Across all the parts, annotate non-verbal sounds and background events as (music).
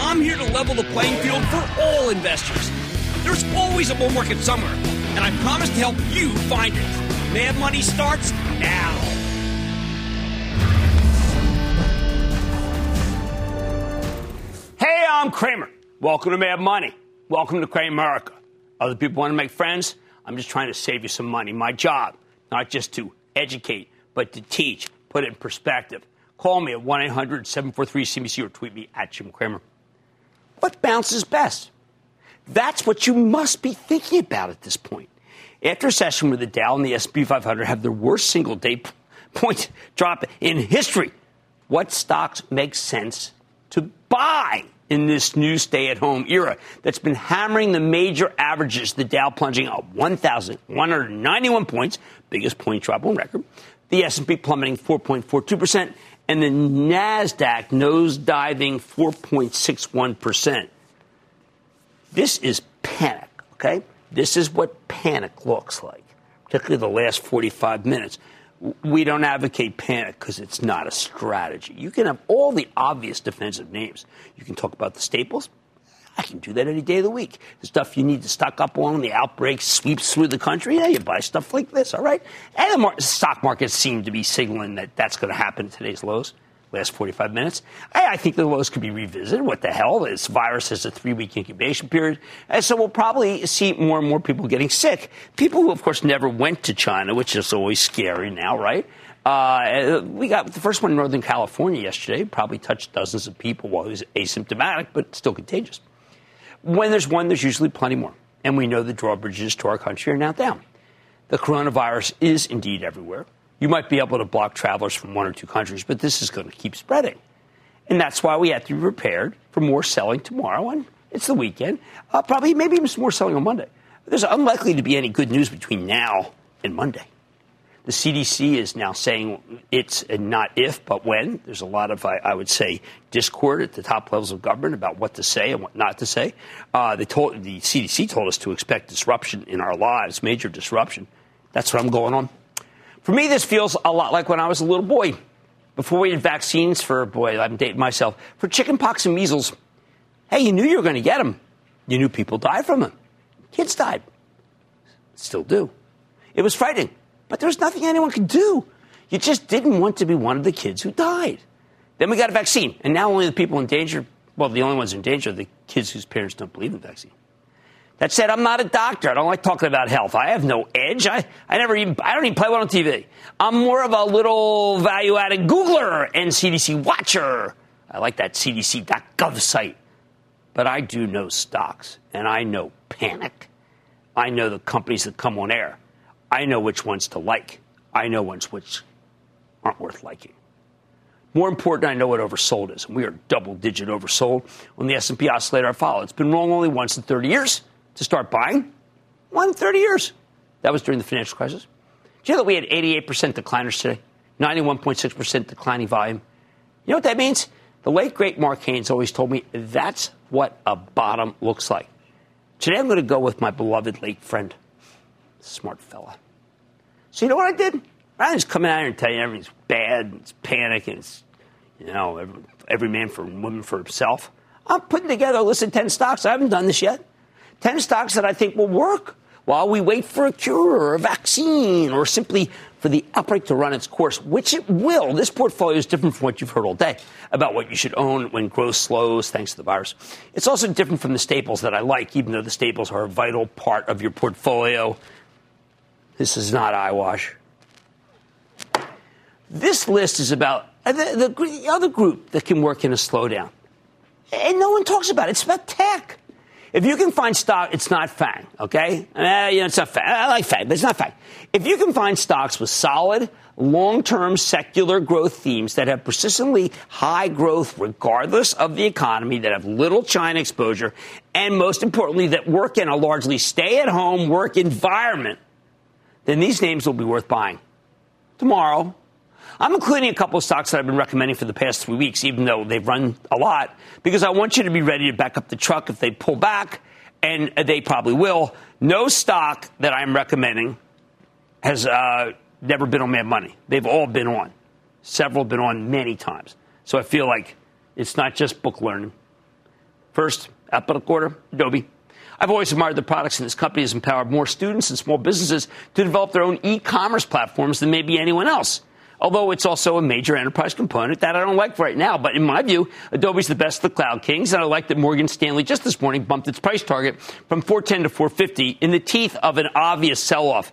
I'm here to level the playing field for all investors. There's always a bull market somewhere, and I promise to help you find it. Mad Money starts now. Hey, I'm Cramer. Welcome to Mad Money. Welcome to Cramerica. Other people want to make friends? I'm just trying to save you some money. My job, not just to educate, but to teach, put it in perspective. Call me at 1 800 743 CBC or tweet me at Jim Cramer. What bounces best? That's what you must be thinking about at this point. After a session where the Dow and the S&P 500 have their worst single day point drop in history, what stocks make sense to buy in this new stay-at-home era that's been hammering the major averages? The Dow plunging up 1,191 points, biggest point drop on record. The S&P plummeting 4.42 percent, and the NASDAQ nosediving 4.61%. This is panic, okay? This is what panic looks like, particularly the last 45 minutes. We don't advocate panic because it's not a strategy. You can have all the obvious defensive names. You can talk about the staples, I can do that any day of the week. The stuff you need to stock up on, the outbreak sweeps through the country. Yeah, you buy stuff like this, all right? And the mar- stock markets seem to be signaling that that's going to happen in today's lows. Last 45 minutes. I, I think the lows could be revisited. What the hell? This virus has a three week incubation period. And so we'll probably see more and more people getting sick. People who, of course, never went to China, which is always scary now, right? Uh, we got the first one in Northern California yesterday, probably touched dozens of people while it was asymptomatic, but still contagious. When there's one, there's usually plenty more. And we know the drawbridges to our country are now down. The coronavirus is indeed everywhere. You might be able to block travelers from one or two countries, but this is going to keep spreading. And that's why we have to be prepared for more selling tomorrow. And it's the weekend. Uh, probably, maybe even some more selling on Monday. There's unlikely to be any good news between now and Monday. The CDC is now saying it's not if, but when. There's a lot of, I, I, would say, discord at the top levels of government about what to say and what not to say. Uh, they told, the CDC told us to expect disruption in our lives, major disruption. That's what I'm going on. For me, this feels a lot like when I was a little boy. Before we had vaccines for, boy, I'm dating myself, for chickenpox and measles. Hey, you knew you were going to get them. You knew people died from them. Kids died. Still do. It was frightening. But there was nothing anyone could do. You just didn't want to be one of the kids who died. Then we got a vaccine, and now only the people in danger, well, the only ones in danger are the kids whose parents don't believe in the vaccine. That said, I'm not a doctor. I don't like talking about health. I have no edge. I, I never even, I don't even play one on TV. I'm more of a little value added Googler and CDC watcher. I like that CDC.gov site. But I do know stocks, and I know panic. I know the companies that come on air. I know which ones to like. I know ones which aren't worth liking. More important, I know what oversold is. And we are double digit oversold on the S&P oscillator I follow. It's been wrong only once in 30 years to start buying. One in 30 years. That was during the financial crisis. Do you know that we had 88% decliners today? 91.6% declining volume. You know what that means? The late, great Mark Haines always told me that's what a bottom looks like. Today I'm going to go with my beloved late friend, Smart fella. So you know what I did? I just come out here and tell you everything's bad, and it's panic, and it's, you know, every, every man for woman for himself. I'm putting together a list of 10 stocks. I haven't done this yet. 10 stocks that I think will work while we wait for a cure or a vaccine or simply for the outbreak to run its course, which it will. This portfolio is different from what you've heard all day about what you should own when growth slows thanks to the virus. It's also different from the staples that I like, even though the staples are a vital part of your portfolio. This is not eyewash. This list is about the, the, the other group that can work in a slowdown. And no one talks about it. It's about tech. If you can find stock, it's not FANG, okay? Uh, you know, it's not FANG. I like FANG, but it's not FANG. If you can find stocks with solid, long-term secular growth themes that have persistently high growth regardless of the economy, that have little China exposure, and most importantly, that work in a largely stay-at-home work environment, then these names will be worth buying. Tomorrow, I'm including a couple of stocks that I've been recommending for the past three weeks, even though they've run a lot, because I want you to be ready to back up the truck if they pull back, and they probably will. No stock that I'm recommending has uh, never been on Mad Money. They've all been on. Several have been on many times. So I feel like it's not just book learning. First, up a quarter, Adobe. I've always admired the products, and this company has empowered more students and small businesses to develop their own e commerce platforms than maybe anyone else although it's also a major enterprise component that I don't like right now. But in my view, Adobe's the best of the cloud kings, and I like that Morgan Stanley just this morning bumped its price target from 410 to 450 in the teeth of an obvious sell-off.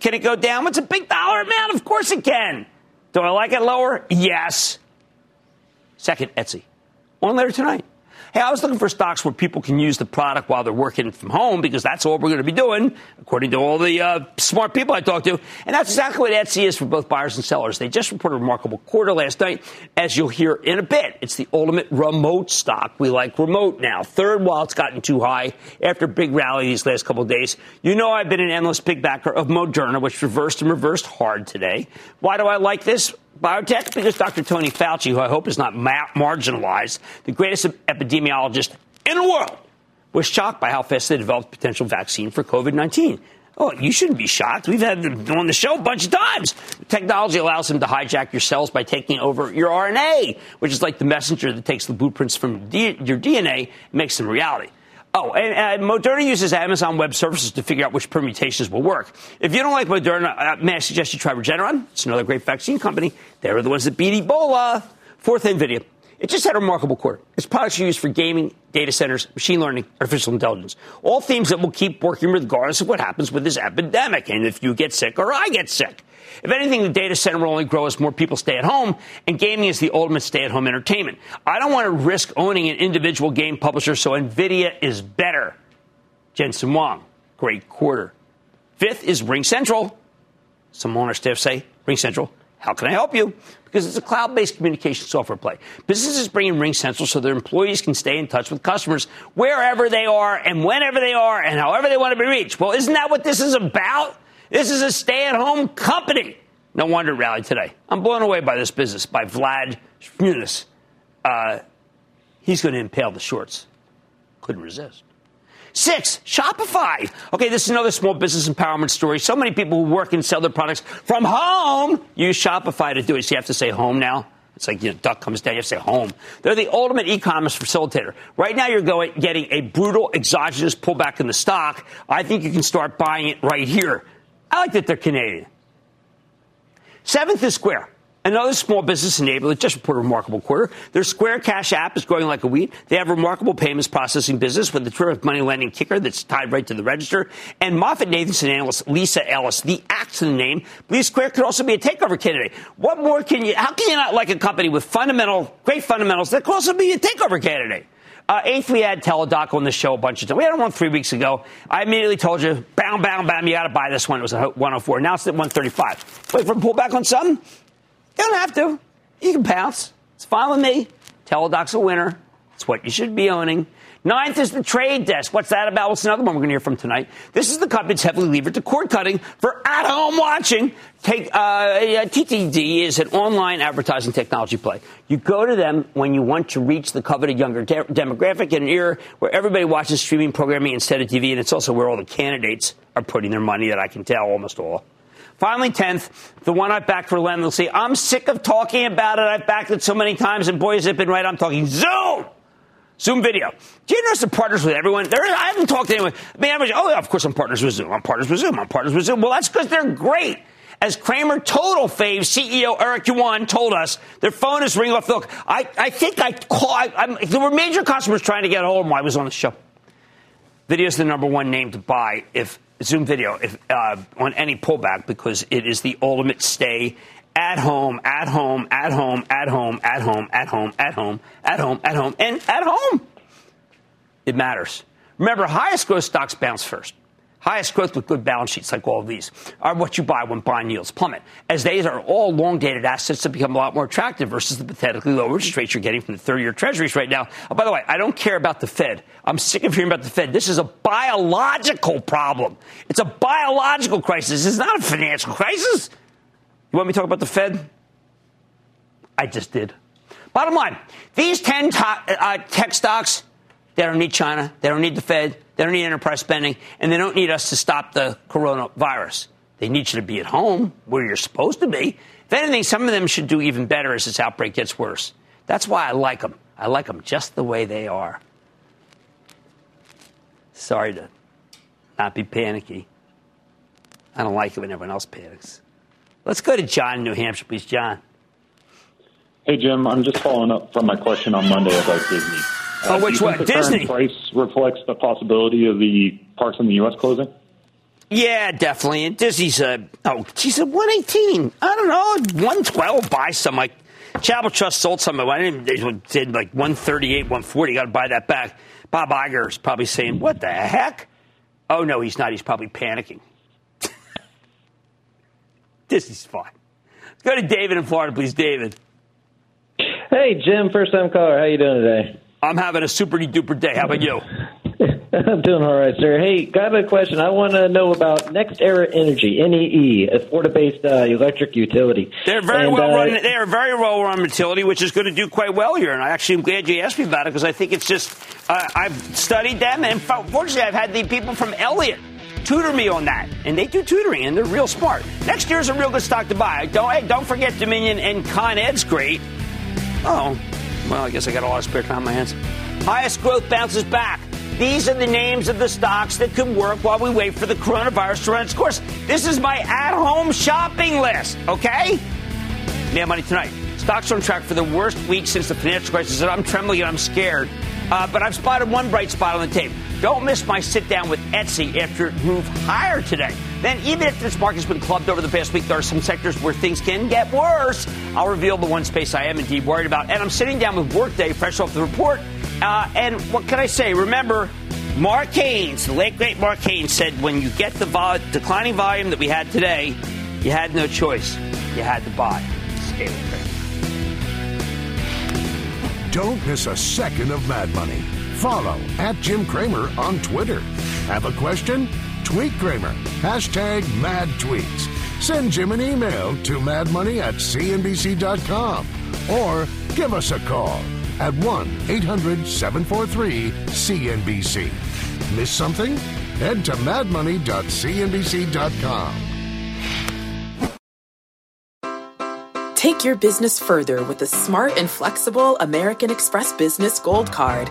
Can it go down? It's a big dollar amount. Of course it can. Do I like it lower? Yes. Second, Etsy. On later tonight. Hey, I was looking for stocks where people can use the product while they're working from home because that's all we're going to be doing, according to all the uh, smart people I talked to. And that's exactly what Etsy is for both buyers and sellers. They just reported a remarkable quarter last night, as you'll hear in a bit. It's the ultimate remote stock. We like remote now. Third, while it's gotten too high after a big rally these last couple days. You know I've been an endless big backer of Moderna, which reversed and reversed hard today. Why do I like this? Biotech? Because Dr. Tony Fauci, who I hope is not ma- marginalized, the greatest epidemiologist in the world, was shocked by how fast they developed potential vaccine for COVID 19. Oh, you shouldn't be shocked. We've had them on the show a bunch of times. Technology allows them to hijack your cells by taking over your RNA, which is like the messenger that takes the blueprints from your DNA and makes them reality. Oh, and uh, Moderna uses Amazon Web Services to figure out which permutations will work. If you don't like Moderna, uh, may I suggest you try Regeneron? It's another great vaccine company. They're the ones that beat Ebola. Fourth, NVIDIA. It just had a remarkable quarter. Its products are used for gaming, data centers, machine learning, artificial intelligence. All themes that will keep working regardless of what happens with this epidemic and if you get sick or I get sick. If anything, the data center will only grow as more people stay at home, and gaming is the ultimate stay at home entertainment. I don't want to risk owning an individual game publisher, so NVIDIA is better. Jensen Huang, great quarter. Fifth is RingCentral. Some on our staff say, RingCentral, how can I help you? Because it's a cloud based communication software play. Businesses bring in RingCentral so their employees can stay in touch with customers wherever they are and whenever they are and however they want to be reached. Well, isn't that what this is about? This is a stay at home company. No wonder it rallied today. I'm blown away by this business, by Vlad Shmunis. Uh, he's going to impale the shorts. Couldn't resist. Six, Shopify. Okay, this is another small business empowerment story. So many people who work and sell their products from home use Shopify to do it. So you have to say home now. It's like, you know, duck comes down, you have to say home. They're the ultimate e-commerce facilitator. Right now, you're going, getting a brutal exogenous pullback in the stock. I think you can start buying it right here. I like that they're Canadian. Seventh is Square. Another small business enabler that just reported a remarkable quarter. Their Square Cash app is growing like a weed. They have a remarkable payments processing business with a terrific money lending kicker that's tied right to the register. And MoffettNathanson analyst Lisa Ellis, the act in the name, believes Square could also be a takeover candidate. What more can you, how can you not like a company with fundamental, great fundamentals that could also be a takeover candidate? Uh, eighth, we had Teladoc on the show a bunch of times. We had one three weeks ago. I immediately told you, bam, bam, bam, you got to buy this one. It was at 104. Now it's at 135. Wait for a pullback on some? You don't have to. You can pounce. It's fine with me. Teladoc's a winner. It's what you should be owning. Ninth is the trade desk. What's that about? What's another one we're going to hear from tonight? This is the company that's heavily levered to cord cutting for at home watching. Take, uh, TTD is an online advertising technology play. You go to them when you want to reach the coveted younger de- demographic in an era where everybody watches streaming programming instead of TV, and it's also where all the candidates are putting their money that I can tell almost all. Finally, 10th, the one I've backed relentlessly. I'm sick of talking about it. I've backed it so many times, and boy, has it been right. I'm talking Zoom. Zoom video. Do you notice the partners with everyone? There, I haven't talked to anyone. I mean, everybody, oh, yeah, of course I'm partners with Zoom. I'm partners with Zoom. I'm partners with Zoom. Well, that's because they're great. As Cramer Total Fave CEO Eric Yuan told us, their phone is ringing off the hook. I, I think I call, I, there were major customers trying to get a hold of them. I was on the show. Video is the number one name to buy if Zoom video if, uh, on any pullback because it is the ultimate stay at home, at home, at home, at home, at home, at home, at home, at home, at home, and at home. It matters. Remember, highest growth stocks bounce first. Highest growth with good balance sheets like all of these are what you buy when bond yields plummet, as these are all long dated assets that become a lot more attractive versus the pathetically low interest rates you're getting from the 30 year treasuries right now. Oh, by the way, I don't care about the Fed. I'm sick of hearing about the Fed. This is a biological problem. It's a biological crisis. It's not a financial crisis. You want me to talk about the Fed? I just did. Bottom line, these 10 uh, tech stocks, they don't need China. They don't need the Fed. They don't need enterprise spending. And they don't need us to stop the coronavirus. They need you to be at home where you're supposed to be. If anything, some of them should do even better as this outbreak gets worse. That's why I like them. I like them just the way they are. Sorry to not be panicky. I don't like it when everyone else panics. Let's go to John in New Hampshire, please. John. Hey, Jim. I'm just following up from my question on Monday about Disney. Oh, which one? The Disney. price reflects the possibility of the parks in the U.S. closing. Yeah, definitely. And Disney's a oh, she's a one eighteen. I don't know, one twelve. Buy some like Chapel Trust sold some. I didn't. They did like one thirty eight, one forty. Got to buy that back. Bob Iger is probably saying, "What the heck?" Oh no, he's not. He's probably panicking. (laughs) Disney's fine. Let's go to David in Florida, please, David. Hey, Jim, first time caller. How you doing today? I'm having a super duper day. How about you? (laughs) I'm doing all right, sir. Hey, got a question. I want to know about NextEra Energy, NEE, a Florida-based uh, electric utility. They're very And, well uh, run. They are very well run utility, which is going to do quite well here. And I actually am glad you asked me about it because I think it's just uh, I've studied them, and fortunately, I've had the people from Elliott tutor me on that, and they do tutoring, and they're real smart. NextEra's a real good stock to buy. Don't hey, don't forget Dominion and Con Ed's great. Oh, well, I guess I got a lot of spare time on my hands. Highest growth bounces back. These are the names of the stocks that could work while we wait for the coronavirus to run its course. This is my at home shopping list, okay? Mad Money tonight. Stocks are on track for the worst week since the financial crisis, and I'm trembling and I'm scared. Uh, but I've spotted one bright spot on the tape. Don't miss my sit down with Etsy after it moved higher today. Then, even if this market's been clubbed over the past week, there are some sectors where things can get worse. I'll reveal the one space I am indeed worried about. And I'm sitting down with Workday, fresh off the report. Uh, and what can I say? Remember, Mark Haines, the late great Mark Haines, said when you get the declining volume that we had today, you had no choice. You had to buy. Stay with me. Don't miss a second of Mad Money. Follow at Jim Cramer on Twitter. Have a question? Tweet Cramer. Hashtag mad tweets. Send Jim an email to madmoney at cnbc.com or give us a call at 1 800 743 CNBC. Miss something? Head to madmoney.cnbc.com. Take your business further with the smart and flexible American Express Business Gold Card.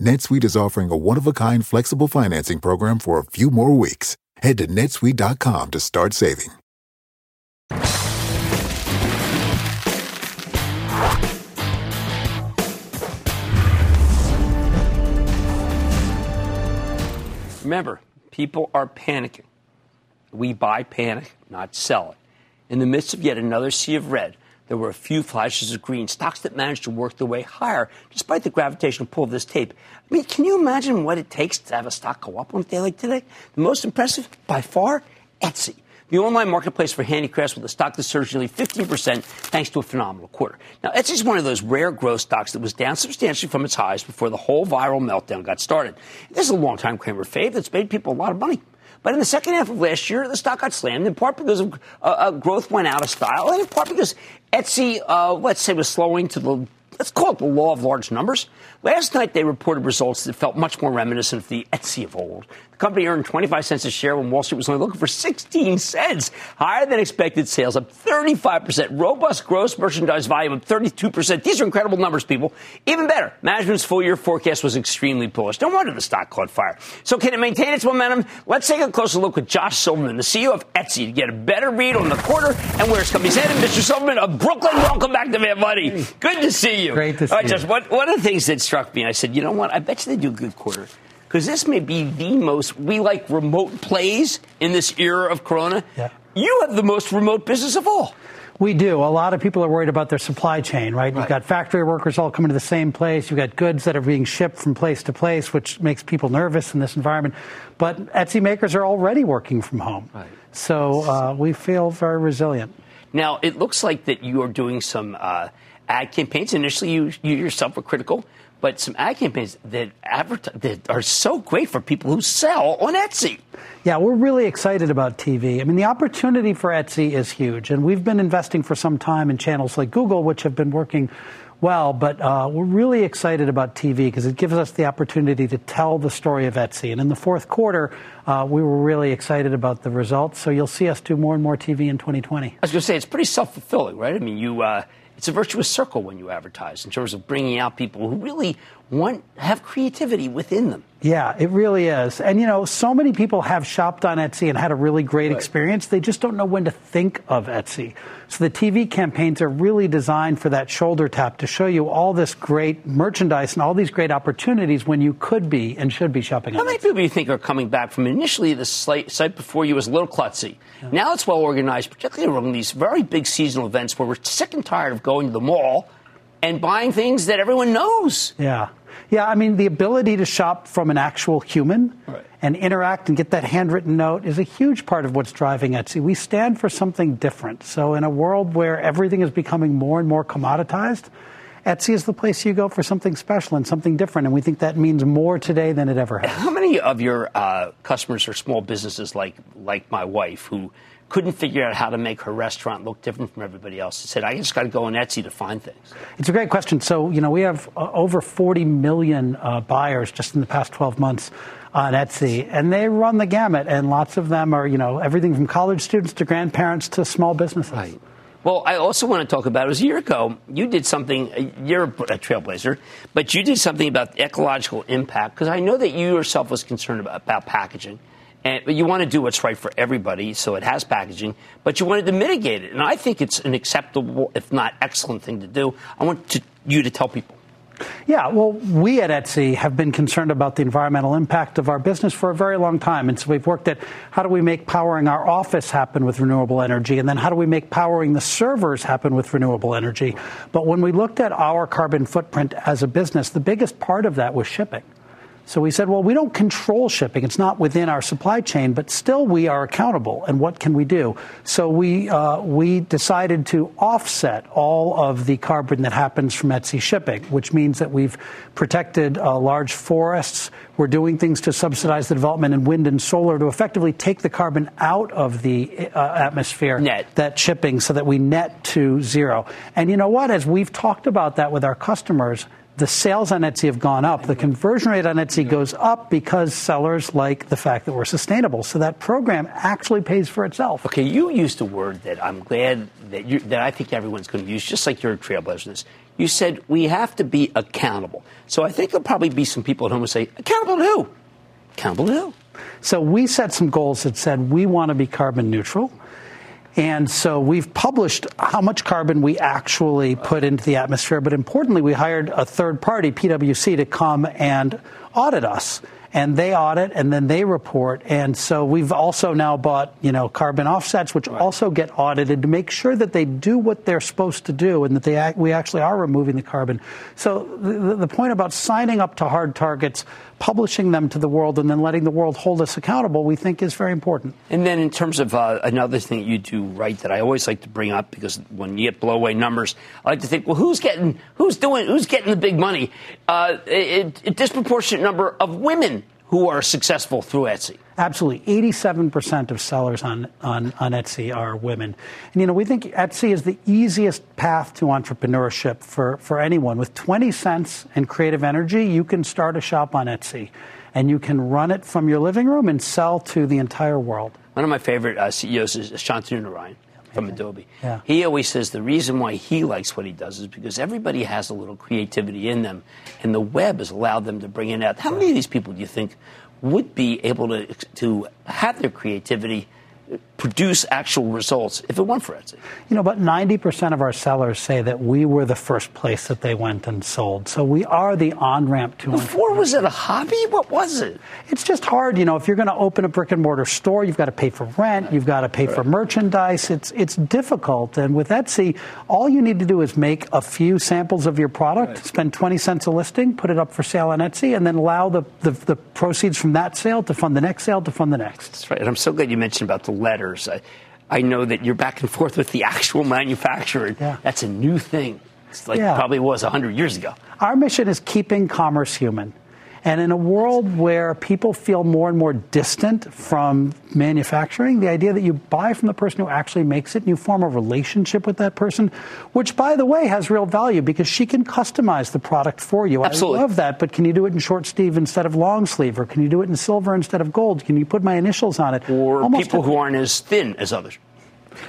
NetSuite is offering a one-of-a-kind flexible financing program for a few more weeks. Head to netsuite.com to start saving. Remember, people are panicking. We buy panic, not sell it. In the midst of yet another sea of red, there were a few flashes of green, stocks that managed to work their way higher despite the gravitational pull of this tape. I mean, can you imagine what it takes to have a stock go up on a day like today? The most impressive, by far, Etsy. The online marketplace for handicrafts with a stock that surged nearly 15% thanks to a phenomenal quarter. Now, Etsy is one of those rare growth stocks that was down substantially from its highs before the whole viral meltdown got started. This is a long-time Cramer fave that's made people a lot of money. But in the second half of last year, the stock got slammed in part because of uh, uh, growth went out of style, and in part because Etsy, uh, let's say, was slowing to the let's call it the law of large numbers. Last night they reported results that felt much more reminiscent of the Etsy of old company earned 25 cents a share when Wall Street was only looking for 16 cents. Higher than expected sales up 35%. Robust gross merchandise volume of 32%. These are incredible numbers, people. Even better, management's full year forecast was extremely bullish. No wonder the stock caught fire. So can it maintain its momentum? Let's take a closer look with Josh Silverman, the CEO of Etsy, to get a better read on the quarter and where its company's headed. Mr. Silverman of Brooklyn, welcome back to Mad Money. Good to see you. Great to see All right, you. Josh, one, one of the things that struck me, I said, you know what? I bet you they do a good quarter because this may be the most we like remote plays in this era of Corona. Yeah. You have the most remote business of all. We do. A lot of people are worried about their supply chain, right? You've got factory workers all coming to the same place. You've got goods that are being shipped from place to place, which makes people nervous in this environment. But Etsy makers are already working from home. Right. So uh, we feel very resilient. Now, it looks like that you are doing some uh, ad campaigns. Initially, you, you yourself were critical but some ad campaigns that advertise that are so great for people who sell on Etsy. Yeah, we're really excited about TV. I mean, the opportunity for Etsy is huge, and we've been investing for some time in channels like Google, which have been working well. But uh, we're really excited about TV because it gives us the opportunity to tell the story of Etsy. And in the fourth quarter, uh, we were really excited about the results. So you'll see us do more and more TV in 2020. I was going to say it's pretty self fulfilling, right? I mean, you. Uh it's a virtuous circle when you advertise in terms of bringing out people who really want have creativity within them. Yeah, it really is. And you know, so many people have shopped on Etsy and had a really great right. experience. They just don't know when to think of Etsy. So the TV campaigns are really designed for that shoulder tap to show you all this great merchandise and all these great opportunities when you could be and should be shopping How on many Etsy. people do you think are coming back from initially the site before you was a little klutzy? Yeah. Now it's well organized, particularly around these very big seasonal events where we're sick and tired of going to the mall and buying things that everyone knows. Yeah. Yeah, I mean, the ability to shop from an actual human right. and interact and get that handwritten note is a huge part of what's driving Etsy. We stand for something different. So, in a world where everything is becoming more and more commoditized, Etsy is the place you go for something special and something different. And we think that means more today than it ever has. How many of your uh, customers are small businesses like, like my wife who couldn't figure out how to make her restaurant look different from everybody else. She said, I just got to go on Etsy to find things. It's a great question. So, you know, we have uh, over 40 million uh, buyers just in the past 12 months on Etsy, and they run the gamut, and lots of them are, you know, everything from college students to grandparents to small businesses. Right. Well, I also want to talk about it was a year ago. You did something. Uh, you're a trailblazer, but you did something about the ecological impact because I know that you yourself was concerned about, about packaging and, you want to do what's right for everybody, so it has packaging, but you wanted to mitigate it. And I think it's an acceptable, if not excellent, thing to do. I want to, you to tell people. Yeah, well, we at Etsy have been concerned about the environmental impact of our business for a very long time. And so we've worked at how do we make powering our office happen with renewable energy, and then how do we make powering the servers happen with renewable energy. But when we looked at our carbon footprint as a business, the biggest part of that was shipping. So we said, well, we don't control shipping. It's not within our supply chain, but still we are accountable. And what can we do? So we, uh, we decided to offset all of the carbon that happens from Etsy shipping, which means that we've protected uh, large forests. We're doing things to subsidize the development in wind and solar to effectively take the carbon out of the uh, atmosphere net. that shipping so that we net to zero. And you know what? As we've talked about that with our customers, the sales on Etsy have gone up. The conversion rate on Etsy goes up because sellers like the fact that we're sustainable. So that program actually pays for itself. Okay, you used a word that I'm glad that you, that I think everyone's going to use, just like you're a trailblazer. This, you said we have to be accountable. So I think there'll probably be some people at home who say, accountable to who? Accountable to who? So we set some goals that said we want to be carbon neutral. And so we've published how much carbon we actually put into the atmosphere. But importantly, we hired a third party, PwC, to come and audit us. And they audit and then they report. And so we've also now bought, you know, carbon offsets, which right. also get audited to make sure that they do what they're supposed to do and that they we actually are removing the carbon. So the, the point about signing up to hard targets publishing them to the world and then letting the world hold us accountable, we think is very important. And then, in terms of uh, another thing you do right that I always like to bring up because when you get blowaway numbers, I like to think, well, who's getting, who's doing, who's getting the big money? Uh, a, a disproportionate number of women who are successful through Etsy. Absolutely. 87% of sellers on, on, on Etsy are women. And, you know, we think Etsy is the easiest path to entrepreneurship for, for anyone. With 20 cents and creative energy, you can start a shop on Etsy and you can run it from your living room and sell to the entire world. One of my favorite uh, CEOs is Shantanu Narayan from Adobe. Yeah. He always says the reason why he likes what he does is because everybody has a little creativity in them, and the web has allowed them to bring it out. How many of these people do you think would be able to to have their creativity produce actual results if it weren't for Etsy. You know, but 90% of our sellers say that we were the first place that they went and sold. So we are the on ramp to Before, was it a hobby? What was it? It's just hard. You know, if you're going to open a brick and mortar store, you've got to pay for rent, you've got to pay right. for merchandise. It's, it's difficult. And with Etsy, all you need to do is make a few samples of your product, right. spend 20 cents a listing, put it up for sale on Etsy, and then allow the, the, the proceeds from that sale to fund the next sale to fund the next. That's right. And I'm so glad you mentioned about the letters. I, I know that you're back and forth with the actual (laughs) manufacturer. Yeah. That's a new thing. It's like yeah. probably was 100 years ago. Our mission is keeping commerce human. And in a world where people feel more and more distant from manufacturing, the idea that you buy from the person who actually makes it and you form a relationship with that person, which, by the way, has real value because she can customize the product for you. Absolutely. I love that, but can you do it in short sleeve instead of long sleeve? Or can you do it in silver instead of gold? Can you put my initials on it? Or Almost people who aren't as thin as others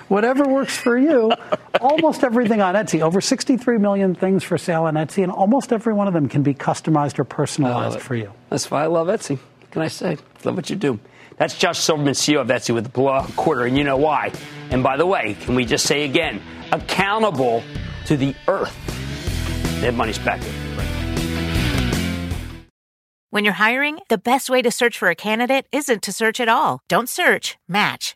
whatever works for you. (laughs) almost everything on Etsy, over 63 million things for sale on Etsy, and almost every one of them can be customized or personalized for you. That's why I love Etsy. What can I say? Love what you do. That's Josh Silverman, CEO of Etsy, with the blowout quarter, and you know why. And by the way, can we just say again, accountable to the earth. They money's money back When you're hiring, the best way to search for a candidate isn't to search at all. Don't search, match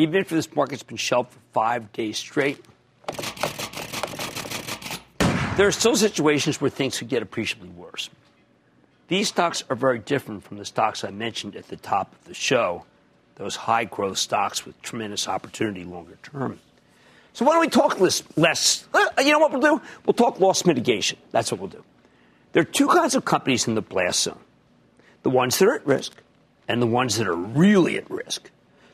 Even if this market's been shelved for five days straight, there are still situations where things could get appreciably worse. These stocks are very different from the stocks I mentioned at the top of the show, those high growth stocks with tremendous opportunity longer term. So why don't we talk less? less uh, you know what we'll do? We'll talk loss mitigation. That's what we'll do. There are two kinds of companies in the blast zone the ones that are at risk and the ones that are really at risk.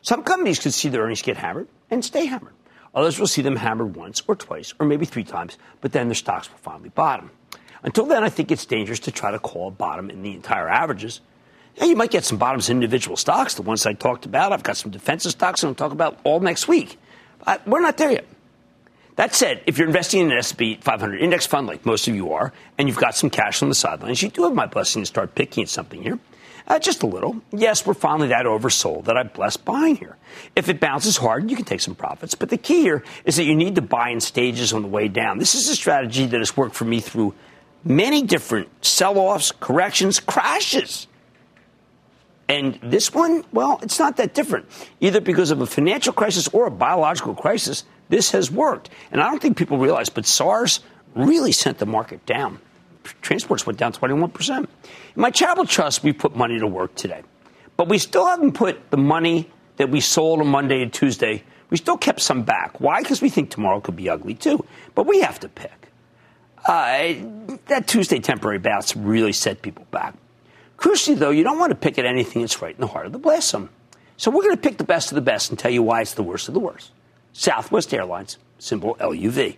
Some companies could see their earnings get hammered and stay hammered. Others will see them hammered once or twice or maybe three times, but then their stocks will finally bottom. Until then, I think it's dangerous to try to call a bottom in the entire averages. Yeah, you might get some bottoms in individual stocks, the ones I talked about. I've got some defensive stocks I'm going to talk about all next week. But we're not there yet. That said, if you're investing in an S&P 500 index fund, like most of you are, and you've got some cash on the sidelines, you do have my blessing to start picking at something here. Uh, just a little. Yes, we're finally that oversold that I blessed buying here. If it bounces hard, you can take some profits. But the key here is that you need to buy in stages on the way down. This is a strategy that has worked for me through many different sell offs, corrections, crashes. And this one, well, it's not that different. Either because of a financial crisis or a biological crisis, this has worked. And I don't think people realize, but SARS really sent the market down. Transports went down 21%. In my charitable trust, we put money to work today. But we still haven't put the money that we sold on Monday and Tuesday, we still kept some back. Why? Because we think tomorrow could be ugly too. But we have to pick. Uh, that Tuesday temporary bounce really set people back. Crucially, though, you don't want to pick at anything that's right in the heart of the zone. So we're going to pick the best of the best and tell you why it's the worst of the worst. Southwest Airlines, symbol LUV.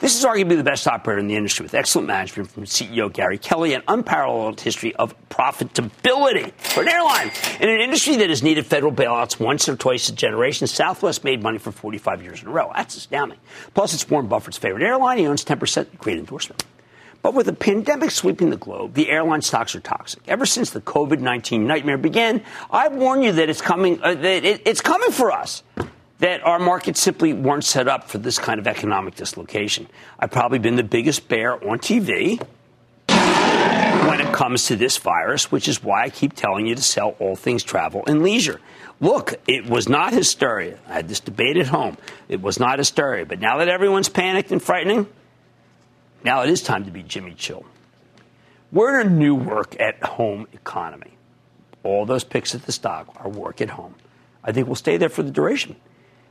This is arguably the best operator in the industry with excellent management from CEO Gary Kelly and unparalleled history of profitability for an airline. In an industry that has needed federal bailouts once or twice a generation, Southwest made money for 45 years in a row. That's astounding. Plus, it's Warren Buffett's favorite airline. He owns 10%. Great endorsement. But with the pandemic sweeping the globe, the airline stocks are toxic. Ever since the COVID 19 nightmare began, I warn you that it's coming, uh, that it, it's coming for us. That our markets simply weren't set up for this kind of economic dislocation. I've probably been the biggest bear on TV when it comes to this virus, which is why I keep telling you to sell all things travel and leisure. Look, it was not hysteria. I had this debate at home. It was not hysteria. But now that everyone's panicked and frightening, now it is time to be Jimmy Chill. We're in a new work at home economy. All those picks at the stock are work at home. I think we'll stay there for the duration.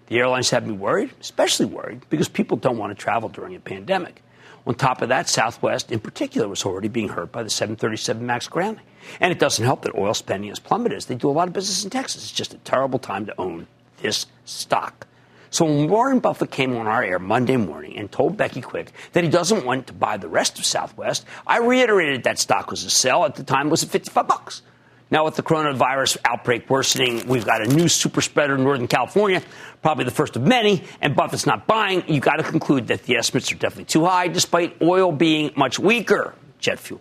The airlines have me worried, especially worried, because people don't want to travel during a pandemic. On top of that, Southwest in particular was already being hurt by the 737 MAX grounding. And it doesn't help that oil spending has plummeted as they do a lot of business in Texas. It's just a terrible time to own this stock. So when Warren Buffett came on our air Monday morning and told Becky Quick that he doesn't want to buy the rest of Southwest, I reiterated that stock was a sell. At the time, it was at 55 bucks. Now, with the coronavirus outbreak worsening, we've got a new super spreader in Northern California, probably the first of many, and Buffett's not buying. You've got to conclude that the estimates are definitely too high, despite oil being much weaker, jet fuel.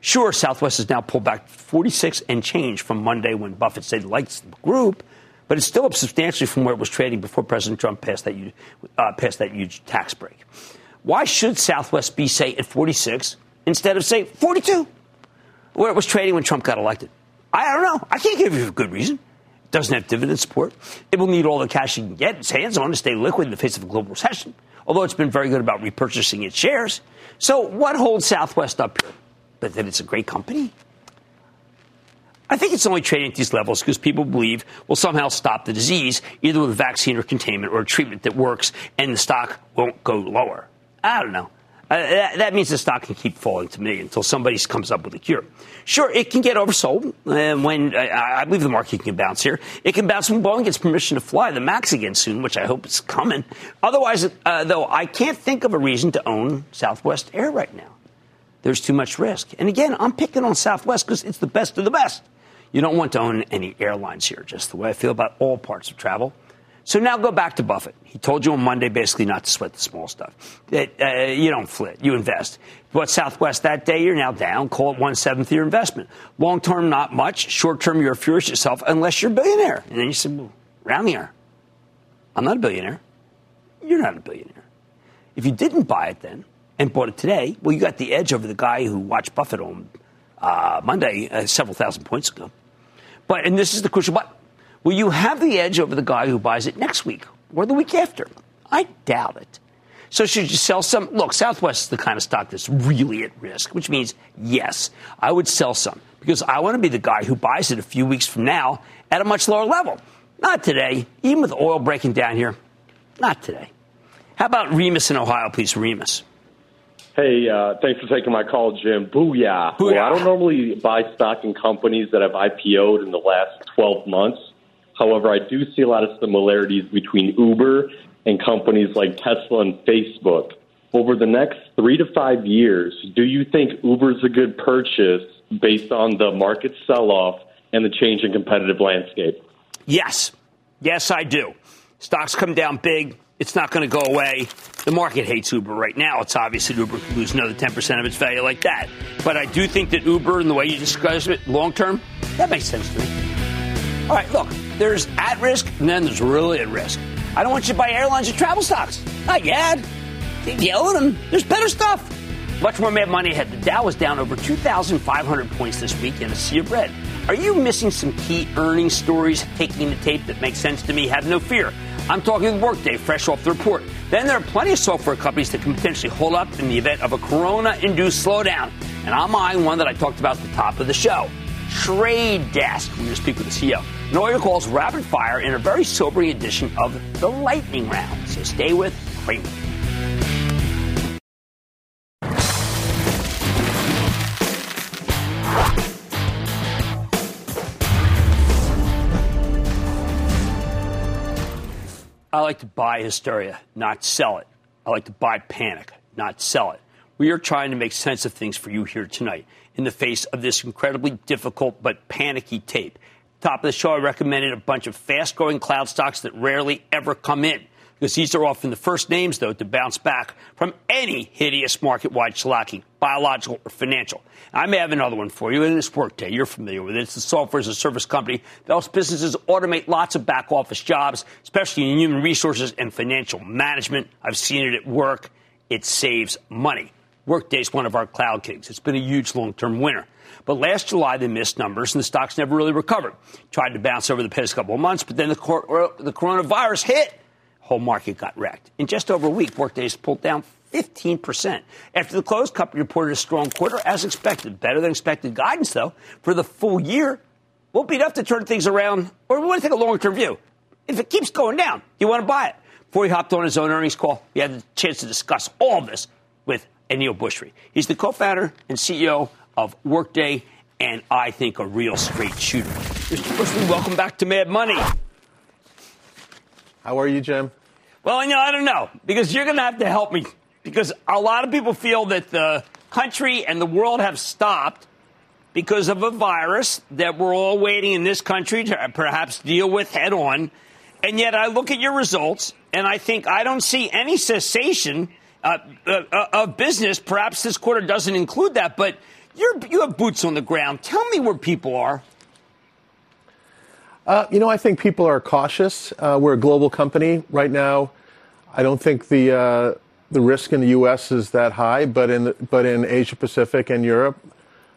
Sure, Southwest has now pulled back 46 and change from Monday when Buffett said he likes the group, but it's still up substantially from where it was trading before President Trump passed that, huge, uh, passed that huge tax break. Why should Southwest be, say, at 46 instead of, say, 42, where it was trading when Trump got elected? I don't know. I can't give you a good reason. It doesn't have dividend support. It will need all the cash it can get in its hands on to stay liquid in the face of a global recession, although it's been very good about repurchasing its shares. So, what holds Southwest up here? But that it's a great company? I think it's only trading at these levels because people believe we'll somehow stop the disease, either with a vaccine or containment or a treatment that works, and the stock won't go lower. I don't know. Uh, that, that, means the stock can keep falling to me until somebody comes up with a cure. Sure, it can get oversold uh, when uh, I believe the market can bounce here. It can bounce when Boeing gets permission to fly the MAX again soon, which I hope is coming. Otherwise, uh, though, I can't think of a reason to own Southwest Air right now. There's too much risk. And again, I'm picking on Southwest because it's the best of the best. You don't want to own any airlines here, just the way I feel about all parts of travel. So now go back to Buffett. He told you on Monday basically not to sweat the small stuff. That uh, you don't flit, you invest. But Southwest that day, you're now down. Call it one seventh of your investment. Long term, not much. Short term, you're furious yourself unless you're a billionaire. And then you said, well, round the air. I'm not a billionaire. You're not a billionaire. If you didn't buy it then and bought it today, well, you got the edge over the guy who watched Buffett on uh, Monday uh, several thousand points ago. But and this is the crucial but Will you have the edge over the guy who buys it next week or the week after? I doubt it. So should you sell some? Look, Southwest is the kind of stock that's really at risk, which means yes, I would sell some because I want to be the guy who buys it a few weeks from now at a much lower level. Not today, even with oil breaking down here. Not today. How about Remus in Ohio, please? Remus. Hey, uh, thanks for taking my call, Jim. Booyah. Booyah. Well, I don't normally buy stock in companies that have IPO'd in the last 12 months. However, I do see a lot of similarities between Uber and companies like Tesla and Facebook. Over the next three to five years, do you think Uber's a good purchase based on the market sell off and the change in competitive landscape? Yes. Yes, I do. Stocks come down big. It's not going to go away. The market hates Uber right now. It's obvious that Uber could lose another 10% of its value like that. But I do think that Uber, and the way you describe it long term, that makes sense to me. All right, look, there's at risk and then there's really at risk. I don't want you to buy airlines or travel stocks. Not yet. Keep yelling them. There's better stuff. Much more mad money ahead. The Dow was down over 2,500 points this week in a sea of red. Are you missing some key earnings stories taking the tape that make sense to me? Have no fear. I'm talking Workday, fresh off the report. Then there are plenty of software companies that can potentially hold up in the event of a corona induced slowdown. And I'm eyeing one that I talked about at the top of the show Trade Desk. Going to speak with the CEO. Noya calls rapid fire in a very sobering edition of the lightning round. So stay with Cramer. I like to buy hysteria, not sell it. I like to buy panic, not sell it. We are trying to make sense of things for you here tonight in the face of this incredibly difficult but panicky tape. Top of the show, I recommended a bunch of fast growing cloud stocks that rarely ever come in because these are often the first names, though, to bounce back from any hideous market wide shellacking, biological or financial. I may have another one for you, and it's Workday. You're familiar with it. It's the software as a service company that helps businesses automate lots of back office jobs, especially in human resources and financial management. I've seen it at work. It saves money. Workday is one of our cloud kings. It's been a huge long term winner. But last July, they missed numbers and the stocks never really recovered. Tried to bounce over the past couple of months, but then the, cor- the coronavirus hit whole market got wrecked. In just over a week, Workday's pulled down 15%. After the close, company reported a strong quarter as expected. Better than expected guidance, though, for the full year. Won't be enough to turn things around, or we want to take a longer term view. If it keeps going down, you want to buy it. Before he hopped on his own earnings call, he had the chance to discuss all this with Aneel Bhusri. He's the co founder and CEO of Workday, and I think a real straight shooter. Mr. Bushry, welcome back to Mad Money. How are you, Jim? Well, you know, I don't know because you're going to have to help me because a lot of people feel that the country and the world have stopped because of a virus that we're all waiting in this country to uh, perhaps deal with head on. And yet I look at your results and I think I don't see any cessation uh, uh, uh of business. Perhaps this quarter doesn't include that, but you have boots on the ground. Tell me where people are. Uh, you know, I think people are cautious. Uh, we're a global company right now. I don't think the uh, the risk in the U.S. is that high, but in but in Asia Pacific and Europe,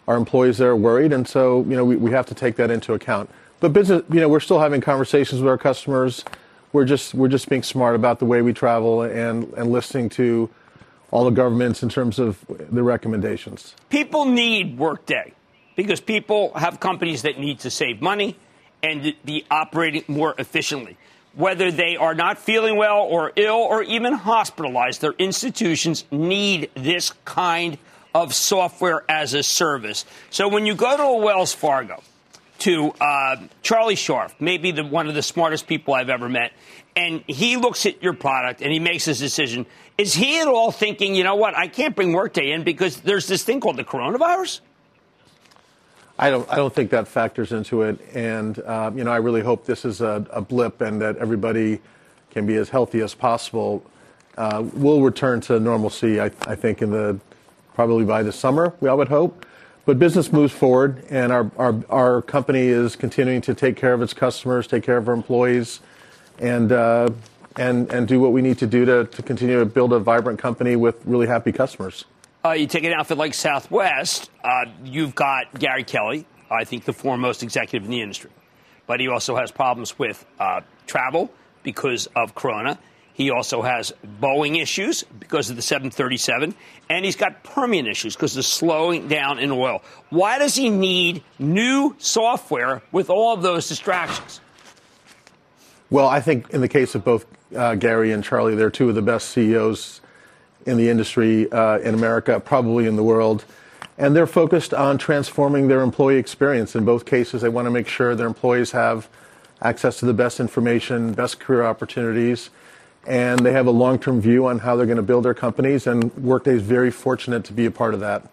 our employees there are worried, and so you know we, we have to take that into account. But business, you know, we're still having conversations with our customers. We're just we're just being smart about the way we travel and and listening to all the governments in terms of the recommendations. People need Workday because people have companies that need to save money and be operating more efficiently. Whether they are not feeling well or ill or even hospitalized, their institutions need this kind of software as a service. So when you go to a Wells Fargo, to uh, Charlie Scharf, maybe the, one of the smartest people I've ever met, and he looks at your product and he makes his decision. Is he at all thinking, you know what, I can't bring Workday in because there's this thing called the coronavirus? I don't. I don't think that factors into it. And uh, you know, I really hope this is a, a, blip and that everybody can be as healthy as possible. Uh, we'll return to normalcy. I, I, think in the probably by the summer. We all would hope. But business moves forward, and our, our our company is continuing to take care of its customers, take care of our employees, and. Uh, and, and do what we need to do to, to continue to build a vibrant company with really happy customers. Uh, you take an outfit like Southwest, uh, you've got Gary Kelly, I think the foremost executive in the industry. But he also has problems with uh, travel because of Corona. He also has Boeing issues because of the 737. And he's got Permian issues because of the slowing down in oil. Why does he need new software with all of those distractions? Well, I think in the case of both uh, Gary and Charlie. They're two of the best CEOs in the industry uh, in America, probably in the world. And they're focused on transforming their employee experience. In both cases, they want to make sure their employees have access to the best information, best career opportunities, and they have a long term view on how they're going to build their companies. And Workday is very fortunate to be a part of that.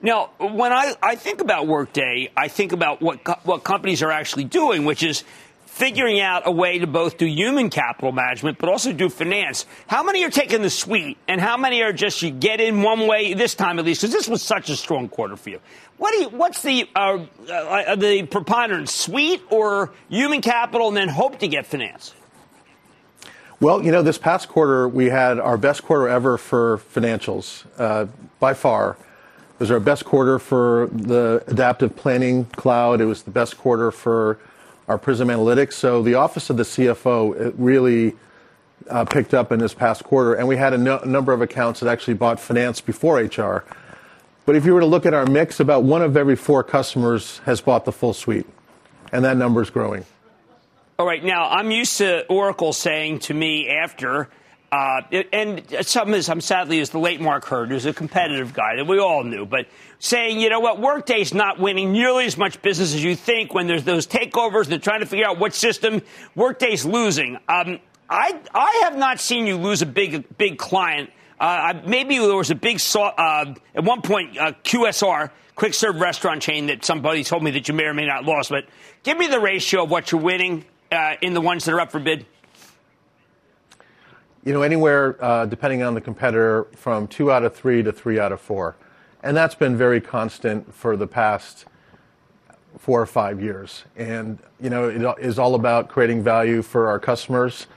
Now, when I, I think about Workday, I think about what, what companies are actually doing, which is figuring out a way to both do human capital management but also do finance. How many are taking the suite, and how many are just you get in one way this time at least? Because this was such a strong quarter for you. What do you, what's the uh, uh, the preponderance, suite or human capital, and then hope to get finance? Well, you know, this past quarter we had our best quarter ever for financials uh, by far It was our best quarter for the adaptive planning cloud. It was the best quarter for our Prism Analytics. So the office of the CFO really uh, picked up in this past quarter, and we had a, number of accounts that actually bought finance before HR. But if you were to look at our mix, about one of every four customers has bought the full suite, and that number is growing. All right. Now, I'm used to Oracle saying to me after uh, and some is, I'm sadly, is the late Mark Hurd, who's a competitive guy that we all knew, but saying, you know what, Workday's not winning nearly as much business as you think when there's those takeovers. They're trying to figure out what system Workday's losing. Um, I, I have not seen you lose a big, big client. Uh, maybe there was a big, uh, at one point, uh, QSR, quick serve restaurant chain that somebody told me that you may or may not lost, but give me the ratio of what you're winning uh, in the ones that are up for bid. You know, anywhere, uh, depending on the competitor, from two out of three to three out of four. And that's been very constant for the past four or five years. And, you know, it is all about creating value for our customers.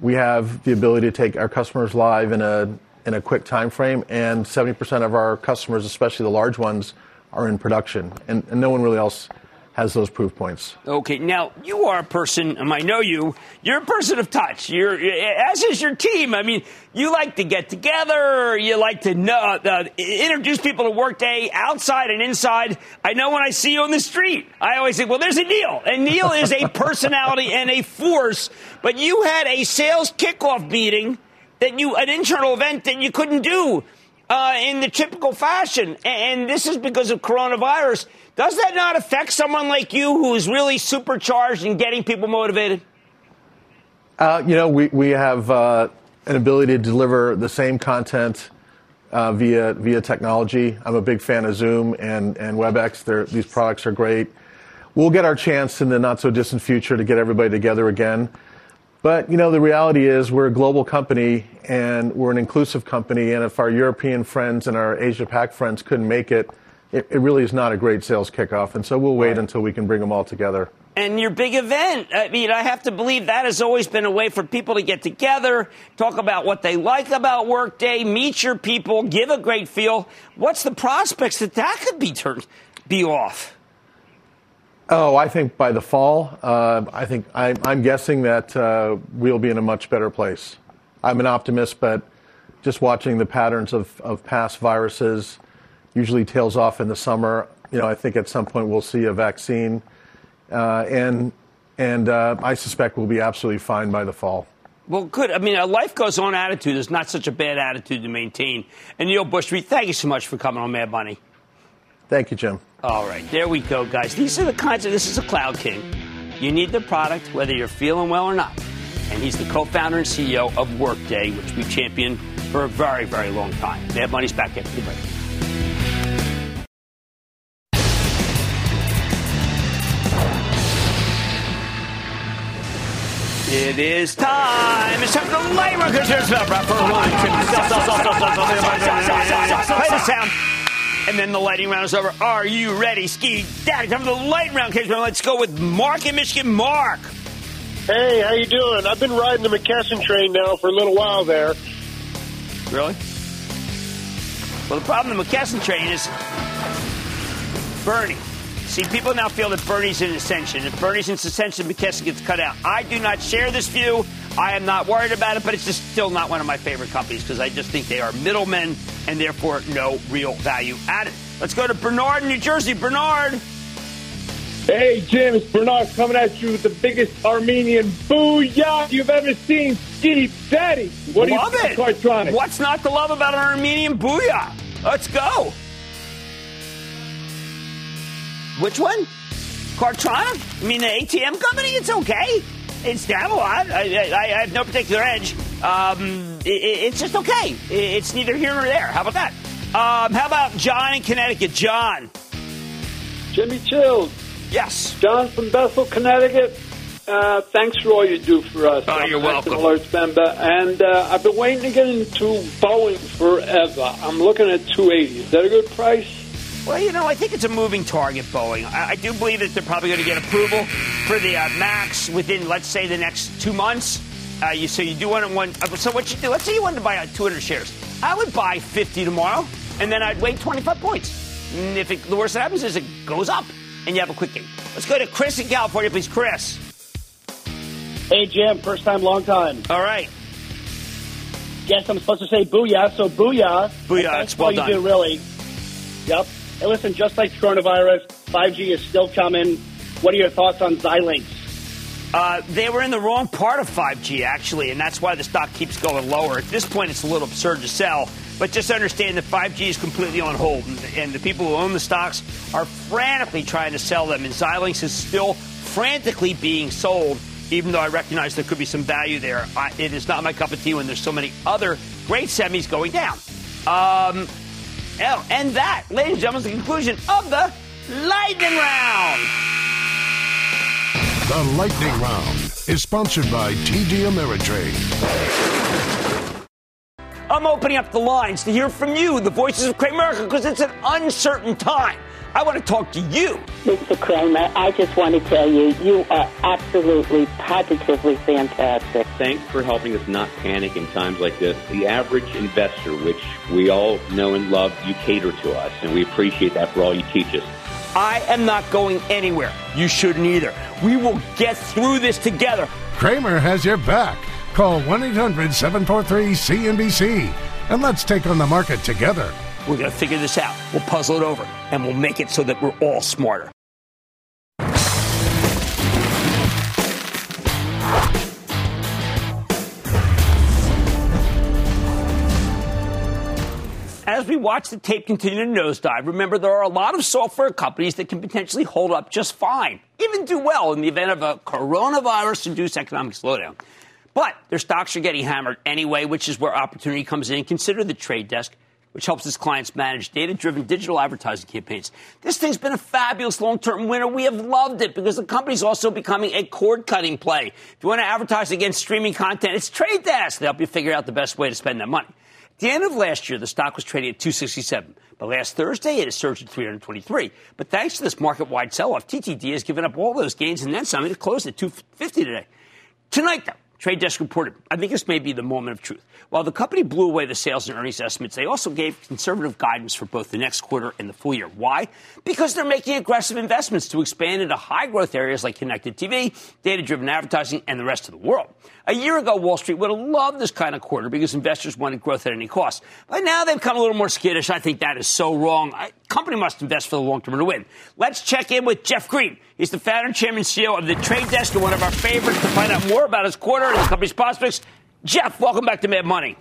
We have the ability to take our customers live in a, in a quick time frame, and 70% of our customers, especially the large ones, are in production. And, and no one really else has those proof points. Okay, now you are a person, and I know you. You're a person of touch. You're as is your team. I mean, you like to get together. You like to know, uh, introduce people to Workday outside and inside. I know when I see you on the street, I always think, well, there's a Neil, and Neil is a personality (laughs) and a force. But you had a sales kickoff meeting that you, an internal event that you couldn't do uh, in the typical fashion, and this is because of coronavirus. Does that not affect someone like you who is really supercharged in getting people motivated? Uh, you know, we, we have uh, an ability to deliver the same content uh, via via technology. I'm a big fan of Zoom and, and WebEx. They're, these products are great. We'll get our chance in the not so distant future to get everybody together again. But, you know, the reality is we're a global company and we're an inclusive company. And if our European friends and our Asia Pac friends couldn't make it, it, it, really is not a great sales kickoff. And so we'll wait right. until we can bring them all together. And your big event, I mean, I have to believe that has always been a way for people to get together, talk about what they like about Workday, meet your people, give a great feel. What's the prospects that that could be turned, be off? Oh, I think by the fall, uh, I think I, am guessing that uh, we'll be in a much better place. I'm an optimist, but just watching the patterns of, of past viruses, usually tails off in the summer. You know, I think at some point we'll see a vaccine, uh, and and uh, I suspect we'll be absolutely fine by the fall. Well, good. I mean, a life goes on attitude is not such a bad attitude to maintain. And Neil Bhusri, thank you so much for coming on Mad Money. Thank you, Jim. All right, there we go, guys. These are the kinds of. This is a Cloud King. You need the product whether you're feeling well or not. And he's the co-founder and CEO of Workday, which we championed for a very, very long time. Mad Money's back after the break. It is time. It's time for the light round. Play the sound. And then the lighting round is over. Are you ready, Ski Daddy? Time for the lighting round. Kids. Let's go with Mark in Michigan. Mark. Hey, how you doing? I've been riding the McKesson train now for a little while there. Really? Well, the problem with the McKesson train is Bernie. See, people now feel that Bernie's in ascension. If Bernie's in ascension, McKesson gets cut out. I do not share this view. I am not worried about it, but it's just still not one of my favorite companies because I just think they are middlemen and therefore no real value added. Let's go to Bernard in New Jersey. Bernard. Hey, Jim, it's Bernard coming at you with the biggest Armenian booyah you've ever seen. Ski Daddy. What love do you it. think, Cardtronics? What's not to love about an Armenian booyah? Let's go. Which one? Cardtronics? I mean, the ATM company? It's okay. It's down a lot. I, I, I have no particular edge. Um, it, it's just okay. It's neither here nor there. How about that? Um, how about John in Connecticut? John. Jimmy Chills. Yes. John from Bethel, Connecticut. Uh, thanks for all you do for us. Oh, you're I'm welcome. Alerts member, and uh, I've been waiting to get into Boeing forever. I'm looking at 280. Is that a good price? Well, you know, I think it's a moving target, Boeing. I, I do believe that they're probably going to get approval for the uh, MAX within, let's say, the next two months. Uh, you, so you do want to one. uh, So what you do? Let's say you wanted to buy uh, 200 shares. I would buy 50 tomorrow, and then I'd wait 25 points. And if it, the worst that happens is it goes up, and you have a quick gain. Let's go to Chris in California, please. Chris. Hey, Jim. First time, long time. All right. Guess I'm supposed to say booyah, so booyah. Booyah, That's well all you do, really. Yep. Hey, listen, just like coronavirus, 5G is still coming. What are your thoughts on Xilinx? Uh, they were in the wrong part of 5G, actually, and that's why the stock keeps going lower. At this point, it's a little absurd to sell, but just understand that 5G is completely on hold, and, and the people who own the stocks are frantically trying to sell them, and Xilinx is still frantically being sold, even though I recognize there could be some value there. I, it is not my cup of tea when there's so many other great semis going down. Um, oh, and that, ladies and gentlemen, is the conclusion of the lightning round. The Lightning Round is sponsored by TD Ameritrade. I'm opening up the lines to hear from you, the voices of Great America, because it's an uncertain time. I want to talk to you. Mr. Cramer, I just want to tell you, you are absolutely, positively fantastic. Thanks for helping us not panic in times like this. The average investor, which we all know and love, you cater to us, and we appreciate that for all you teach us. I am not going anywhere. You shouldn't either. We will get through this together. Cramer has your back. Call 1 800 743 CNBC and let's take on the market together. We're going to figure this out. We'll puzzle it over, and we'll make it so that we're all smarter. As we watch the tape continue to nosedive, remember there are a lot of software companies that can potentially hold up just fine, even do well in the event of a coronavirus induced economic slowdown. But their stocks are getting hammered anyway, which is where opportunity comes in. Consider the trade desk, which helps its clients manage data driven digital advertising campaigns. This thing's been a fabulous long term winner. We have loved it because the company's also becoming a cord cutting play. If you want to advertise against streaming content, it's Trade Desk. They help you figure out the best way to spend that money. At the end of last year, the stock was trading at 267. But last Thursday, it has surged to 323. But thanks to this market wide sell off, TTD has given up all those gains and then some. It closed at 250 today. Tonight, though, Trade Desk reported, I think this may be the moment of truth. While the company blew away the sales and earnings estimates, they also gave conservative guidance for both the next quarter and the full year. Why? Because they're making aggressive investments to expand into high growth areas like connected TV, data driven advertising, and the rest of the world. A year ago, Wall Street would have loved this kind of quarter because investors wanted growth at any cost. But now they've come a little more skittish. I think that is so wrong. A company must invest for the long term to win. Let's check in with Jeff Green. He's the founder chairman CEO of the Trade Desk and one of our favorites to find out more about his quarter and the company's prospects. Jeff, welcome back to Mad Money.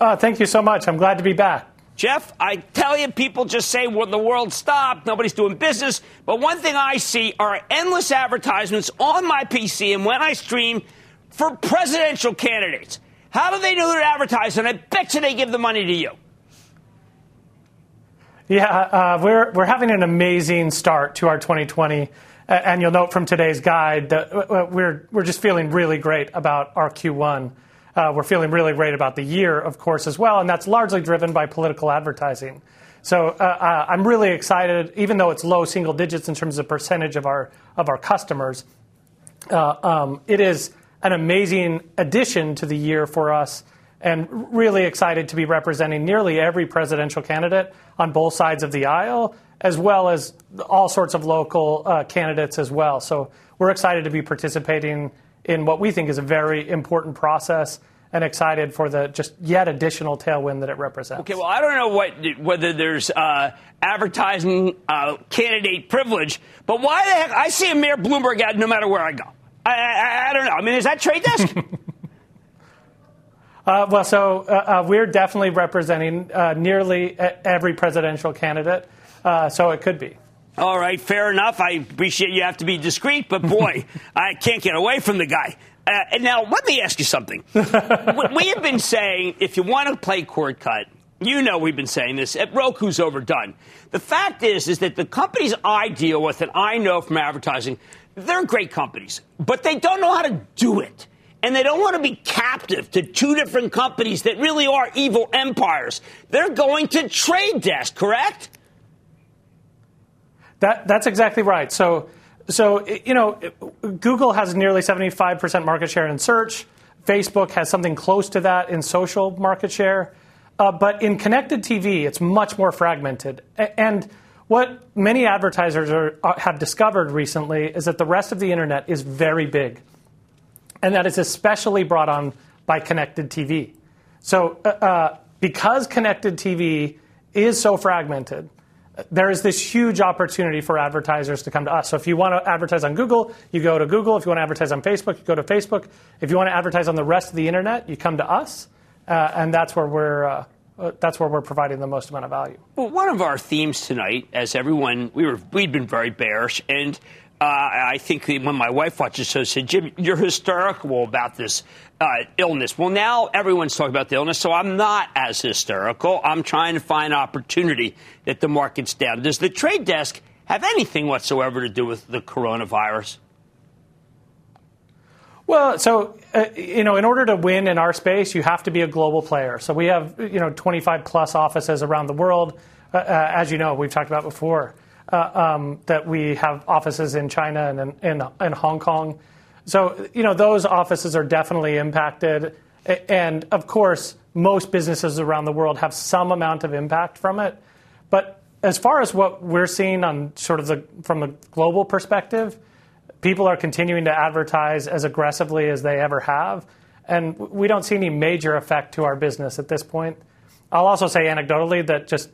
Uh, thank you so much. I'm glad to be back. Jeff, I tell you, people just say well, the world stopped, nobody's doing business. But one thing I see are endless advertisements on my PC and when I stream for presidential candidates. How do they know they're advertising? I bet you they give the money to you. Yeah, uh, we're we're having an amazing start to our 2020, uh, and you'll note from today's guide that uh, we're we're just feeling really great about our Q1. Uh, we're feeling really great about the year, of course, as well, and that's largely driven by political advertising. So uh, uh, I'm really excited, even though it's low single digits in terms of percentage of our of our customers. Uh, um, it is an amazing addition to the year for us, and really excited to be representing nearly every presidential candidate on both sides of the aisle, as well as all sorts of local uh, candidates as well. So we're excited to be participating in what we think is a very important process and excited for the just yet additional tailwind that it represents. Okay, well, I don't know what whether there's uh, advertising uh, candidate privilege, but why the heck? I see a Mayor Bloomberg ad no matter where I go. I, I, I don't know. I mean, is that trade desk? (laughs) Uh, well, so uh, uh, we're definitely representing uh, nearly every presidential candidate, uh, so it could be. All right, fair enough. I appreciate you have to be discreet, but boy, (laughs) I can't get away from the guy. Uh, and now, let me ask you something. (laughs) we have been saying if you want to play cord cut, you know we've been saying this. At Roku's overdone. The fact is, is that the companies I deal with and I know from advertising, they're great companies, but they don't know how to do it and they don't want to be captive to two different companies that really are evil empires. They're going to trade desk, correct? That, that's exactly right. So, so you know, Google has nearly 75% market share in search. Facebook has something close to that in social market share. Uh, but in connected TV, it's much more fragmented. And what many advertisers are, are, have discovered recently is that the rest of the internet is very big and that is especially brought on by connected TV. So, uh, uh, because connected TV is so fragmented, there is this huge opportunity for advertisers to come to us. So, if you want to advertise on Google, you go to Google. If you want to advertise on Facebook, you go to Facebook. If you want to advertise on the rest of the internet, you come to us, uh, and that's where we're. Uh, uh, that's where we're providing the most amount of value. Well, one of our themes tonight, as everyone, we were, we'd been very bearish, and uh, I think when my wife watches the show, said, Jim, you're hysterical about this uh, illness. Well, now everyone's talking about the illness, so I'm not as hysterical. I'm trying to find opportunity that the market's down. Does the trade desk have anything whatsoever to do with the coronavirus? Well, so uh, you know, in order to win in our space, you have to be a global player. So we have you know 25 plus offices around the world. Uh, uh as you know, we've talked about before uh, um, that we have offices in China and in, in, in, Hong Kong. So, you know, those offices are definitely impacted. And of course, most businesses around the world have some amount of impact from it. But as far as what we're seeing on sort of the from a global perspective, people are continuing to advertise as aggressively as they ever have. And we don't see any major effect to our business at this point. I'll also say anecdotally that just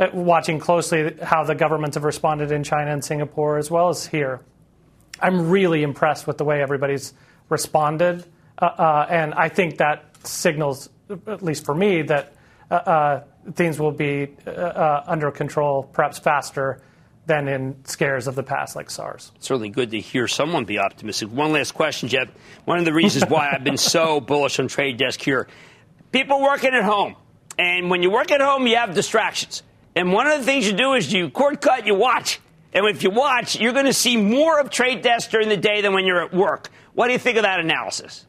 uh, watching closely how the governments have responded in China and Singapore as well as here. I'm really impressed with the way everybody's responded, uh, uh, and I think that signals, at least for me, that uh, uh things will be uh, under control perhaps faster than in scares of the past like SARS. Certainly good to hear someone be optimistic. One last question, Jeff. One of the reasons why I've been so (laughs) bullish on Trade Desk here people working at home. And when you work at home, you have distractions. And one of the things you do is you cord cut, you watch. And if you watch, you're going to see more of trade desk during the day than when you're at work. What do you think of that analysis?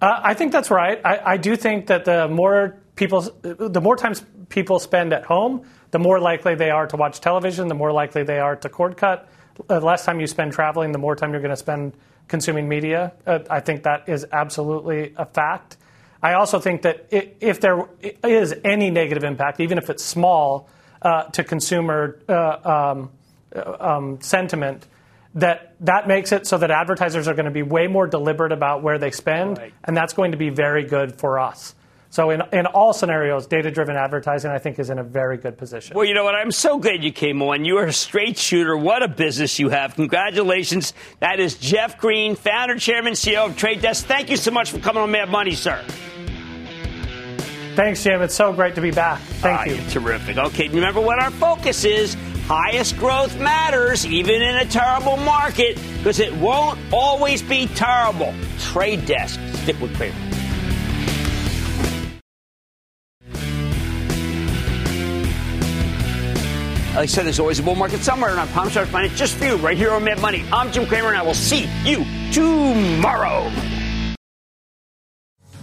Uh, I think that's right. I, I, do think that the more people, the more times people spend at home, the more likely they are to watch television, the more likely they are to cord cut. The less time you spend traveling, the more time you're going to spend consuming media. Uh, I think that is absolutely a fact. I also think that if there is any negative impact, even if it's small, uh, to consumer uh, um, uh, um, sentiment, that that makes it so that advertisers are going to be way more deliberate about where they spend, right. and that's going to be very good for us. So in, in all scenarios, data-driven advertising, I think, is in a very good position. Well, you know what? I'm so glad you came on. You are a straight shooter. What a business you have. Congratulations. That is Jeff Green, founder, chairman, CEO of Trade Desk. Thank you so much for coming on Mad Money, sir. Thanks, Jim. It's so great to be back. Thank ah, you. Terrific. Okay, remember what our focus is. Highest growth matters, even in a terrible market, because it won't always be terrible. Trade desk. Stick with Cramer. Like I said, there's always a bull market somewhere, and I promise I'll find it just for you right here on Mad Money. I'm Jim Cramer, and I will see you tomorrow.